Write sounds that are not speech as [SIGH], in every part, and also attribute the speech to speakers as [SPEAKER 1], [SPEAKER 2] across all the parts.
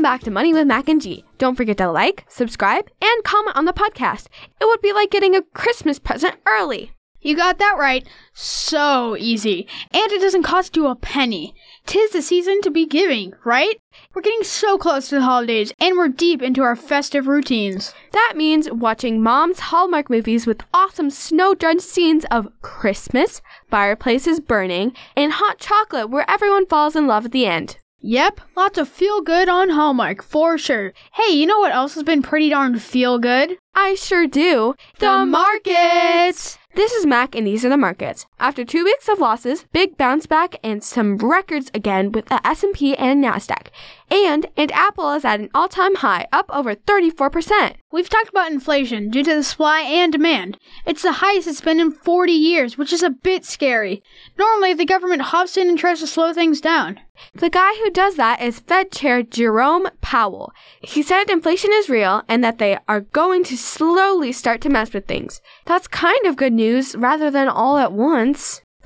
[SPEAKER 1] Welcome back to Money with Mac and G. Don't forget to like, subscribe, and comment on the podcast. It would be like getting a Christmas present early.
[SPEAKER 2] You got that right. So easy. And it doesn't cost you a penny. Tis the season to be giving, right? We're getting so close to the holidays, and we're deep into our festive routines.
[SPEAKER 1] That means watching mom's Hallmark movies with awesome snow drenched scenes of Christmas, fireplaces burning, and hot chocolate where everyone falls in love at the end.
[SPEAKER 2] Yep, lots of feel good on Hallmark, for sure. Hey, you know what else has been pretty darn feel good?
[SPEAKER 1] I sure do.
[SPEAKER 2] The markets!
[SPEAKER 1] This is Mac, and these are the markets. After two weeks of losses, big bounce back and some records again with the S&P and Nasdaq, and and Apple is at an all-time high, up over 34%.
[SPEAKER 2] We've talked about inflation due to the supply and demand. It's the highest it's been in 40 years, which is a bit scary. Normally, the government hops in and tries to slow things down.
[SPEAKER 1] The guy who does that is Fed Chair Jerome Powell. He said inflation is real and that they are going to slowly start to mess with things. That's kind of good news rather than all at once.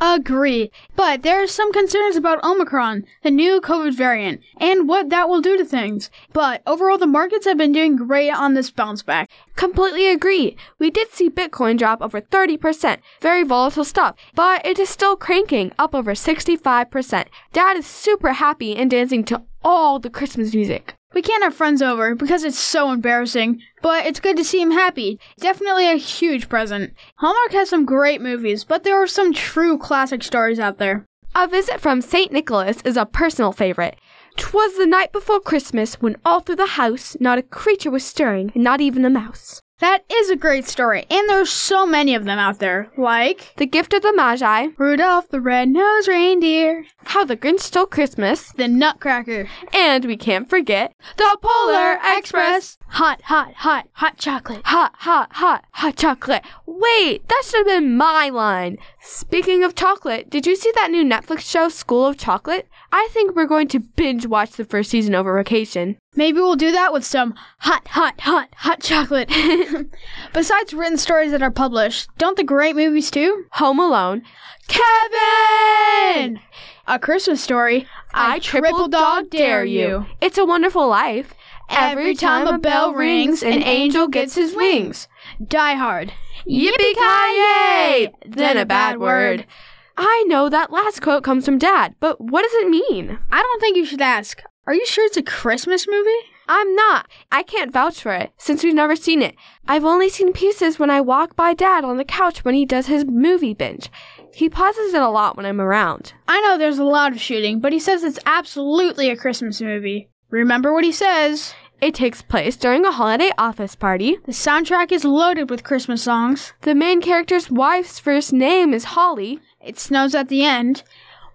[SPEAKER 2] Agree. But there are some concerns about Omicron, the new COVID variant, and what that will do to things. But overall, the markets have been doing great on this bounce back.
[SPEAKER 1] Completely agree. We did see Bitcoin drop over 30%. Very volatile stuff. But it is still cranking, up over 65%. Dad is super happy and dancing to all the Christmas music.
[SPEAKER 2] We can't have friends over because it's so embarrassing, but it's good to see him happy. Definitely a huge present. Hallmark has some great movies, but there are some true classic stories out there.
[SPEAKER 1] A visit from St. Nicholas is a personal favorite. 'Twas the night before Christmas when all through the house not a creature was stirring, not even a mouse.
[SPEAKER 2] That is a great story, and there's so many of them out there. Like
[SPEAKER 1] The gift of the Magi,
[SPEAKER 2] Rudolph the Red-Nosed Reindeer,
[SPEAKER 1] How the Grinch Stole Christmas,
[SPEAKER 2] The Nutcracker,
[SPEAKER 1] and we can't forget the Polar Express.
[SPEAKER 2] Hot, hot, hot, hot chocolate.
[SPEAKER 1] Hot, hot, hot, hot chocolate. Wait, that should have been my line. Speaking of chocolate, did you see that new Netflix show, School of Chocolate? I think we're going to binge watch the first season over vacation.
[SPEAKER 2] Maybe we'll do that with some hot, hot, hot, hot chocolate. [LAUGHS] Besides written stories that are published, don't the great movies too?
[SPEAKER 1] Home Alone.
[SPEAKER 2] Kevin! A Christmas story.
[SPEAKER 1] I triple dog dare you. It's a wonderful life.
[SPEAKER 2] Every time a bell rings, an angel gets his wings. Die Hard.
[SPEAKER 1] Yippee-ki-yay! Then a bad word. I know that last quote comes from Dad, but what does it mean?
[SPEAKER 2] I don't think you should ask. Are you sure it's a Christmas movie?
[SPEAKER 1] I'm not. I can't vouch for it, since we've never seen it. I've only seen pieces when I walk by Dad on the couch when he does his movie binge. He pauses it a lot when I'm around.
[SPEAKER 2] I know there's a lot of shooting, but he says it's absolutely a Christmas movie. Remember what he says.
[SPEAKER 1] It takes place during a holiday office party.
[SPEAKER 2] The soundtrack is loaded with Christmas songs.
[SPEAKER 1] The main character's wife's first name is Holly.
[SPEAKER 2] It snows at the end.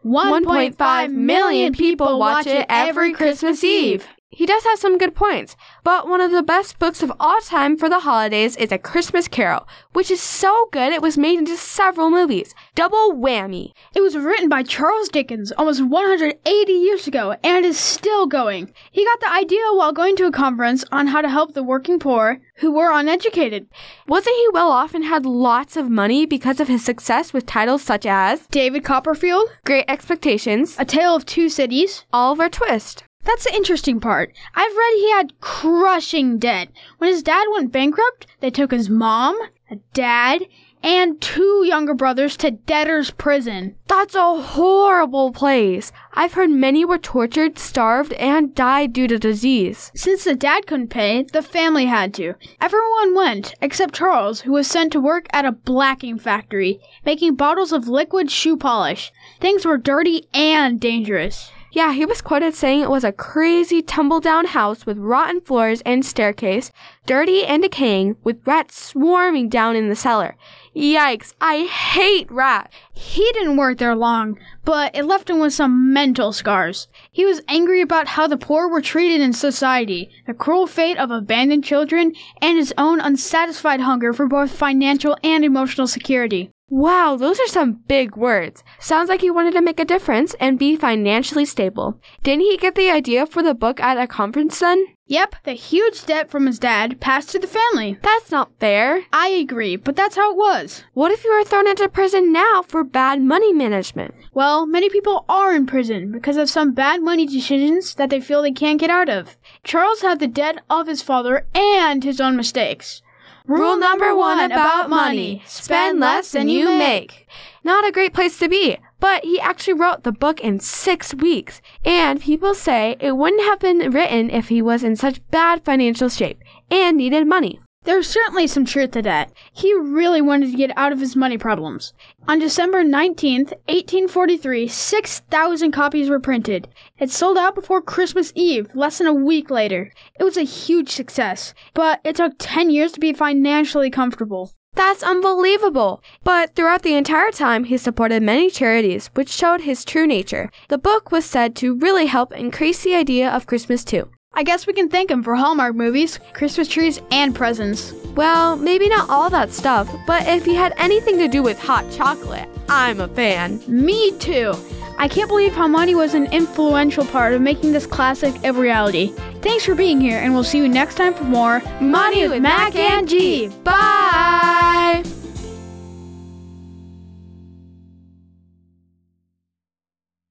[SPEAKER 2] 1.5 million people watch it every Christmas Eve.
[SPEAKER 1] He does have some good points, but one of the best books of all time for the holidays is A Christmas Carol, which is so good it was made into several movies. Double whammy.
[SPEAKER 2] It was written by Charles Dickens almost 180 years ago and is still going. He got the idea while going to a conference on how to help the working poor who were uneducated.
[SPEAKER 1] Wasn't he well off and had lots of money because of his success with titles such as
[SPEAKER 2] David Copperfield,
[SPEAKER 1] Great Expectations,
[SPEAKER 2] A Tale of Two Cities,
[SPEAKER 1] Oliver Twist?
[SPEAKER 2] That's the interesting part. I've read he had crushing debt. When his dad went bankrupt, they took his mom, a dad, and two younger brothers to debtor's prison.
[SPEAKER 1] That's a horrible place. I've heard many were tortured, starved, and died due to disease.
[SPEAKER 2] Since the dad couldn't pay, the family had to. Everyone went, except Charles, who was sent to work at a blacking factory, making bottles of liquid shoe polish. Things were dirty and dangerous.
[SPEAKER 1] Yeah, he was quoted saying it was a crazy tumble down house with rotten floors and staircase, dirty and decaying, with rats swarming down in the cellar. Yikes, I hate rats.
[SPEAKER 2] He didn't work there long, but it left him with some mental scars. He was angry about how the poor were treated in society, the cruel fate of abandoned children, and his own unsatisfied hunger for both financial and emotional security.
[SPEAKER 1] Wow, those are some big words. Sounds like he wanted to make a difference and be financially stable. Didn't he get the idea for the book at a conference then?
[SPEAKER 2] Yep, the huge debt from his dad passed to the family.
[SPEAKER 1] That's not fair.
[SPEAKER 2] I agree, but that's how it was.
[SPEAKER 1] What if you were thrown into prison now for bad money management?
[SPEAKER 2] Well, many people are in prison because of some bad money decisions that they feel they can't get out of. Charles had the debt of his father and his own mistakes.
[SPEAKER 1] Rule number one about money spend less than you make. Not a great place to be, but he actually wrote the book in six weeks. And people say it wouldn't have been written if he was in such bad financial shape and needed money.
[SPEAKER 2] There's certainly some truth to that. He really wanted to get out of his money problems. On December 19th, 1843, 6,000 copies were printed. It sold out before Christmas Eve, less than a week later. It was a huge success, but it took 10 years to be financially comfortable.
[SPEAKER 1] That's unbelievable. But throughout the entire time, he supported many charities, which showed his true nature. The book was said to really help increase the idea of Christmas too.
[SPEAKER 2] I guess we can thank him for Hallmark movies, Christmas trees, and presents.
[SPEAKER 1] Well, maybe not all that stuff, but if he had anything to do with hot chocolate, I'm a fan.
[SPEAKER 2] Me too. I can't believe how money was an influential part of making this classic a reality. Thanks for being here, and we'll see you next time for more
[SPEAKER 1] Money with Mac and G. Bye!